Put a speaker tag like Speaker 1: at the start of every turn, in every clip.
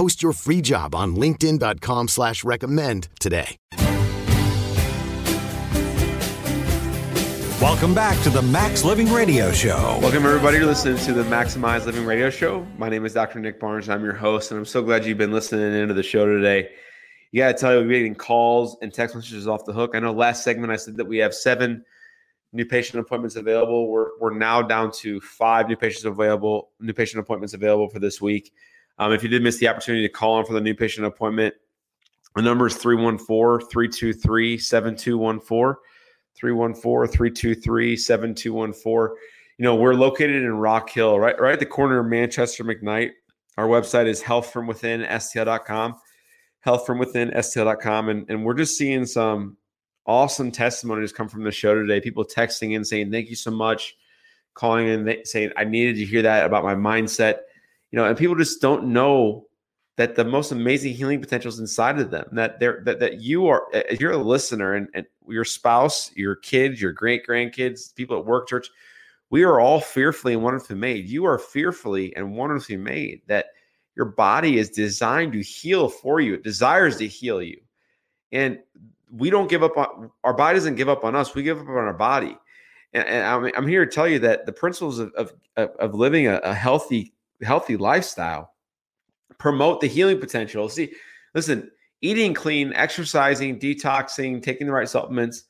Speaker 1: Post your free job on LinkedIn.com slash recommend today.
Speaker 2: Welcome back to the Max Living Radio Show.
Speaker 3: Welcome, everybody, to listening to the Maximize Living Radio Show. My name is Dr. Nick Barnes. I'm your host, and I'm so glad you've been listening into the show today. You got to tell you, we're getting calls and text messages off the hook. I know last segment I said that we have seven new patient appointments available. We're, we're now down to five new patients available, new patient appointments available for this week. Um, if you did miss the opportunity to call in for the new patient appointment, the number is 314 323 7214. 314 323 7214. You know, we're located in Rock Hill, right, right at the corner of Manchester McKnight. Our website is healthfromwithinstl.com, healthfromwithinstl.com. And, and we're just seeing some awesome testimonies come from the show today. People texting in saying, Thank you so much, calling in saying, I needed to hear that about my mindset. You know, and people just don't know that the most amazing healing potential is inside of them. That they're that, that you are if you're a listener and, and your spouse, your kids, your great grandkids, people at work, church, we are all fearfully and wonderfully made. You are fearfully and wonderfully made. That your body is designed to heal for you. It desires to heal you. And we don't give up on our body doesn't give up on us. We give up on our body. And, and I'm, I'm, here to tell you that the principles of, of, of living a, a healthy, healthy lifestyle promote the healing potential. See, listen, eating clean, exercising, detoxing, taking the right supplements,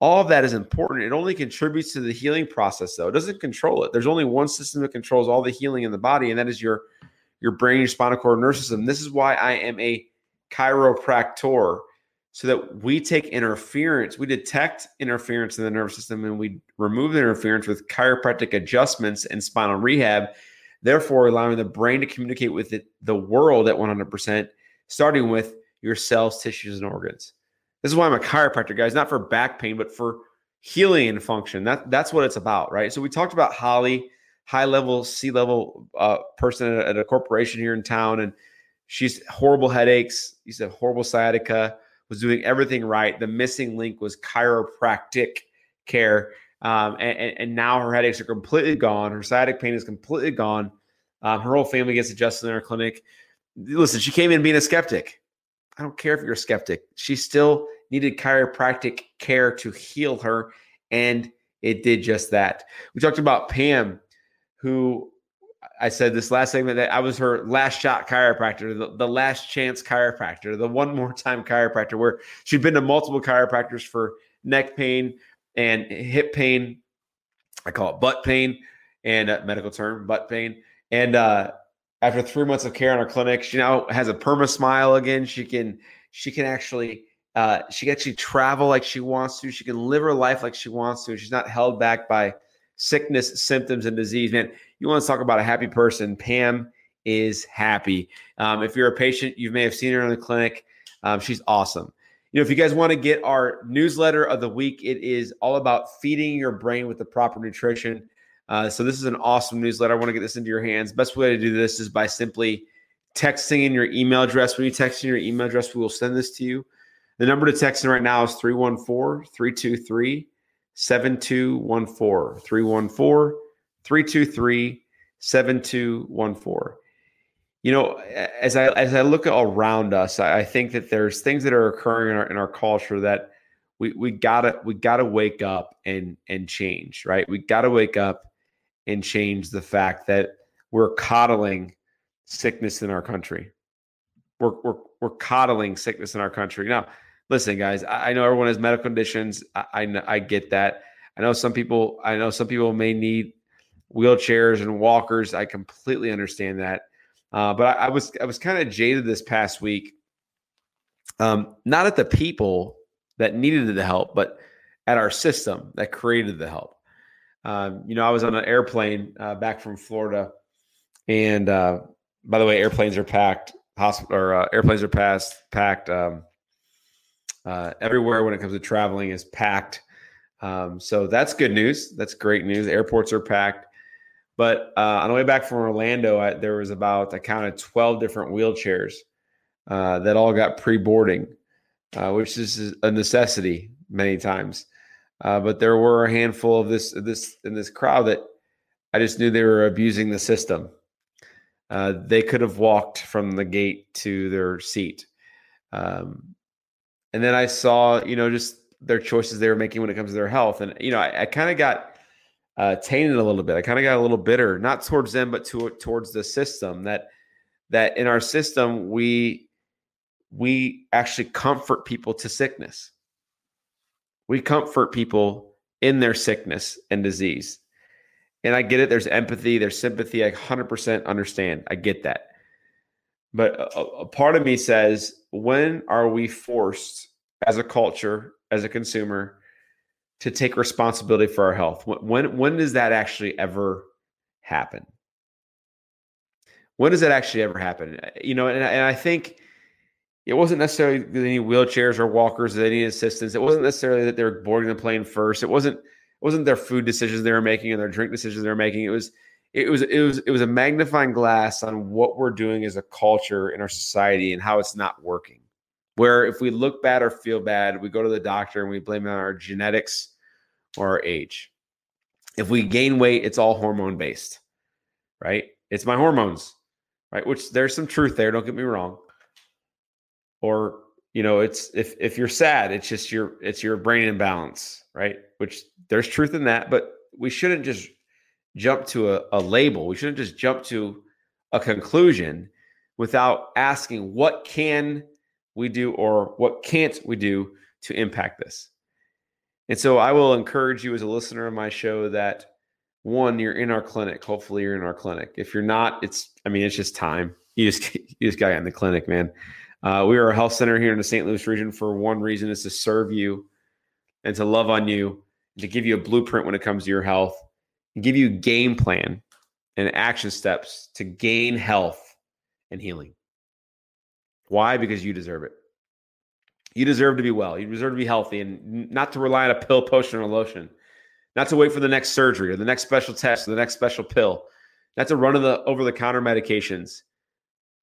Speaker 3: all of that is important. It only contributes to the healing process, though. It doesn't control it. There's only one system that controls all the healing in the body, and that is your your brain, your spinal cord, nervous system. This is why I am a chiropractor so that we take interference, we detect interference in the nervous system and we remove the interference with chiropractic adjustments and spinal rehab, therefore allowing the brain to communicate with it, the world at 100%, starting with your cells, tissues, and organs. This is why I'm a chiropractor, guys, not for back pain, but for healing and function. That, that's what it's about, right? So we talked about Holly, high level, C level uh, person at a, at a corporation here in town, and she's horrible headaches. You said horrible sciatica was doing everything right. The missing link was chiropractic care. Um, and, and, now her headaches are completely gone. Her sciatic pain is completely gone. Um, her whole family gets adjusted in our clinic. Listen, she came in being a skeptic. I don't care if you're a skeptic. She still needed chiropractic care to heal her, and it did just that. We talked about Pam, who I said this last segment that I was her last shot chiropractor, the, the, last chance chiropractor, the one more time chiropractor, where she'd been to multiple chiropractors for neck pain and hip pain. I call it butt pain and uh, medical term, butt pain. And uh, after three months of care in our clinic, she now has a perma smile again. She can she can actually uh, she can actually travel like she wants to. She can live her life like she wants to. She's not held back by sickness, symptoms, and disease. Man, you want to talk about a happy person? Pam is happy. Um, if you're a patient, you may have seen her in the clinic. Um, she's awesome. You know, if you guys want to get our newsletter of the week, it is all about feeding your brain with the proper nutrition. Uh, so this is an awesome newsletter. I want to get this into your hands. Best way to do this is by simply texting in your email address. When you text in your email address, we will send this to you. The number to text in right now is 314 323 7214. 314 323 7214. You know, as I as I look around us, I, think that there's things that are occurring in our, in our culture that we we gotta we gotta wake up and and change, right? We gotta wake up and change the fact that we're coddling sickness in our country. We're we're we're coddling sickness in our country. Now, listen, guys, I, I know everyone has medical conditions. I, I I get that. I know some people. I know some people may need wheelchairs and walkers. I completely understand that. Uh, but I, I was I was kind of jaded this past week. Um, not at the people that needed the help, but at our system that created the help. Um, you know, I was on an airplane uh, back from Florida, and uh, by the way, airplanes are packed. Hospital or uh, airplanes are past packed. Um, uh, everywhere when it comes to traveling is packed. Um, so that's good news. That's great news. Airports are packed. But uh, on the way back from Orlando, I, there was about I counted twelve different wheelchairs uh, that all got pre-boarding, uh, which is a necessity many times. Uh, but there were a handful of this this in this crowd that I just knew they were abusing the system. Uh, they could have walked from the gate to their seat. Um, and then I saw, you know, just their choices they were making when it comes to their health. And, you know, I, I kind of got uh, tainted a little bit. I kind of got a little bitter, not towards them, but to, towards the system that, that in our system, we, we actually comfort people to sickness. We comfort people in their sickness and disease. And I get it. There's empathy, there's sympathy. I 100% understand. I get that. But a, a part of me says, when are we forced as a culture, as a consumer, to take responsibility for our health? When when does that actually ever happen? When does that actually ever happen? Uh, you know, and, and I think it wasn't necessarily any wheelchairs or walkers that needed assistance. It wasn't necessarily that they were boarding the plane first. It wasn't it wasn't their food decisions they were making and their drink decisions they were making. It was it was it was it was a magnifying glass on what we're doing as a culture in our society and how it's not working. Where if we look bad or feel bad, we go to the doctor and we blame it on our genetics or our age. If we gain weight, it's all hormone based, right? It's my hormones, right? Which there's some truth there. Don't get me wrong. Or you know, it's if if you're sad, it's just your it's your brain imbalance, right? Which there's truth in that, but we shouldn't just jump to a, a label. We shouldn't just jump to a conclusion without asking what can we do or what can't we do to impact this. And so I will encourage you as a listener of my show that one, you're in our clinic. Hopefully you're in our clinic. If you're not, it's I mean, it's just time. You just you just got in the clinic, man. Uh, we are a health center here in the St. Louis region for one reason is to serve you and to love on you, and to give you a blueprint when it comes to your health and give you game plan and action steps to gain health and healing. Why? Because you deserve it. You deserve to be well. You deserve to be healthy and not to rely on a pill, potion, or lotion. Not to wait for the next surgery or the next special test or the next special pill. Not to run of the over the counter medications.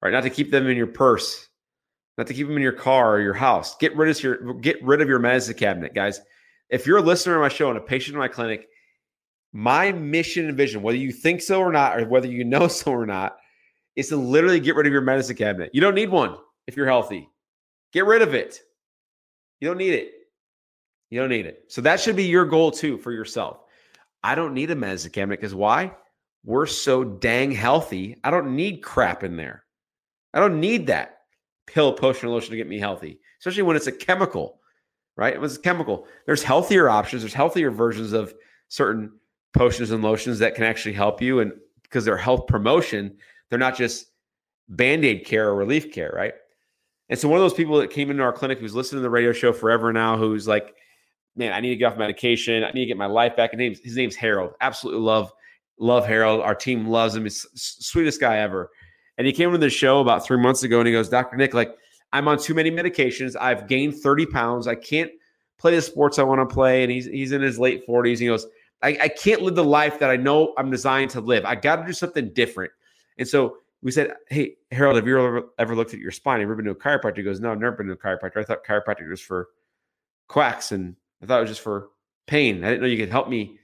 Speaker 3: Right? Not to keep them in your purse. Not to keep them in your car or your house. Get rid of your get rid of your medicine cabinet, guys. If you're a listener to my show and a patient in my clinic, my mission and vision, whether you think so or not, or whether you know so or not, is to literally get rid of your medicine cabinet. You don't need one if you're healthy. Get rid of it. You don't need it. You don't need it. So that should be your goal too for yourself. I don't need a medicine cabinet because why? We're so dang healthy. I don't need crap in there. I don't need that pill, potion, or lotion to get me healthy, especially when it's a chemical, right? It was a chemical. There's healthier options. There's healthier versions of certain potions and lotions that can actually help you. And because they're health promotion, they're not just band aid care or relief care, right? And so one of those people that came into our clinic who's listening to the radio show forever now, who's like, man, I need to get off medication. I need to get my life back. His name's, his name's Harold. Absolutely love, love Harold. Our team loves him. He's sweetest guy ever. And he came to the show about three months ago and he goes, Dr. Nick, like, I'm on too many medications. I've gained 30 pounds. I can't play the sports I want to play. And he's he's in his late 40s. He goes, I, I can't live the life that I know I'm designed to live. I got to do something different. And so we said, Hey, Harold, have you ever, ever looked at your spine? Have you ever been to a chiropractor? He goes, No, I've never been to a chiropractor. I thought chiropractic was for quacks and I thought it was just for pain. I didn't know you could help me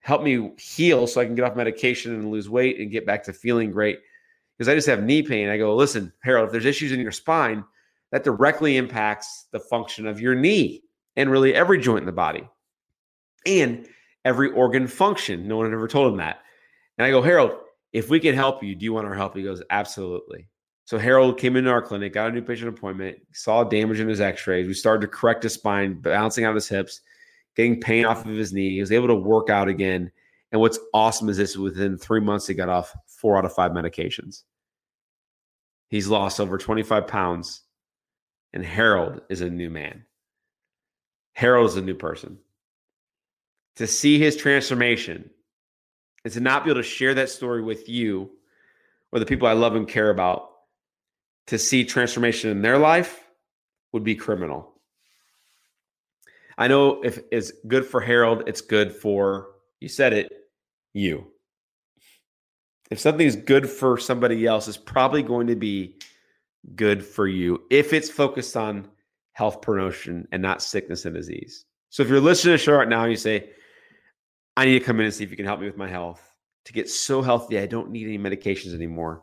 Speaker 3: help me heal so I can get off medication and lose weight and get back to feeling great. Because I just have knee pain. I go, listen, Harold, if there's issues in your spine, that directly impacts the function of your knee and really every joint in the body. And every organ function. No one had ever told him that. And I go, Harold, if we can help you, do you want our help? He goes, absolutely. So Harold came into our clinic, got a new patient appointment, saw damage in his x-rays. We started to correct his spine, bouncing out his hips, getting pain off of his knee. He was able to work out again. And what's awesome is this within three months, he got off four out of five medications. He's lost over 25 pounds. And Harold is a new man. Harold is a new person. To see his transformation and to not be able to share that story with you or the people I love and care about to see transformation in their life would be criminal. I know if it's good for Harold, it's good for, you said it, you. If something is good for somebody else, it's probably going to be good for you if it's focused on health promotion and not sickness and disease. So if you're listening to the show right now, you say, I need to come in and see if you can help me with my health to get so healthy, I don't need any medications anymore.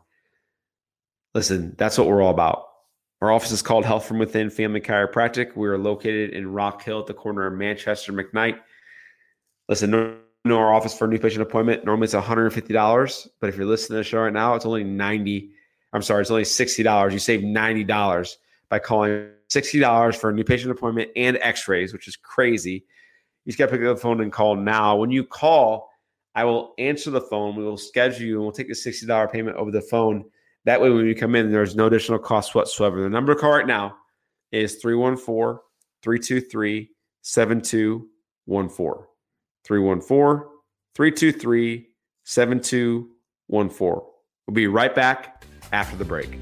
Speaker 3: Listen, that's what we're all about. Our office is called Health from Within Family Chiropractic. We are located in Rock Hill at the corner of Manchester McKnight. Listen, no, our office for a new patient appointment. Normally it's $150, but if you're listening to the show right now, it's only 90. I'm sorry, it's only $60. You save $90 by calling $60 for a new patient appointment and x-rays, which is crazy. You just got to pick up the phone and call now. When you call, I will answer the phone. We will schedule you and we'll take a $60 payment over the phone. That way, when you come in, there's no additional cost whatsoever. The number to call right now is 314 323 7214. 314 323 7214. We'll be right back after the break.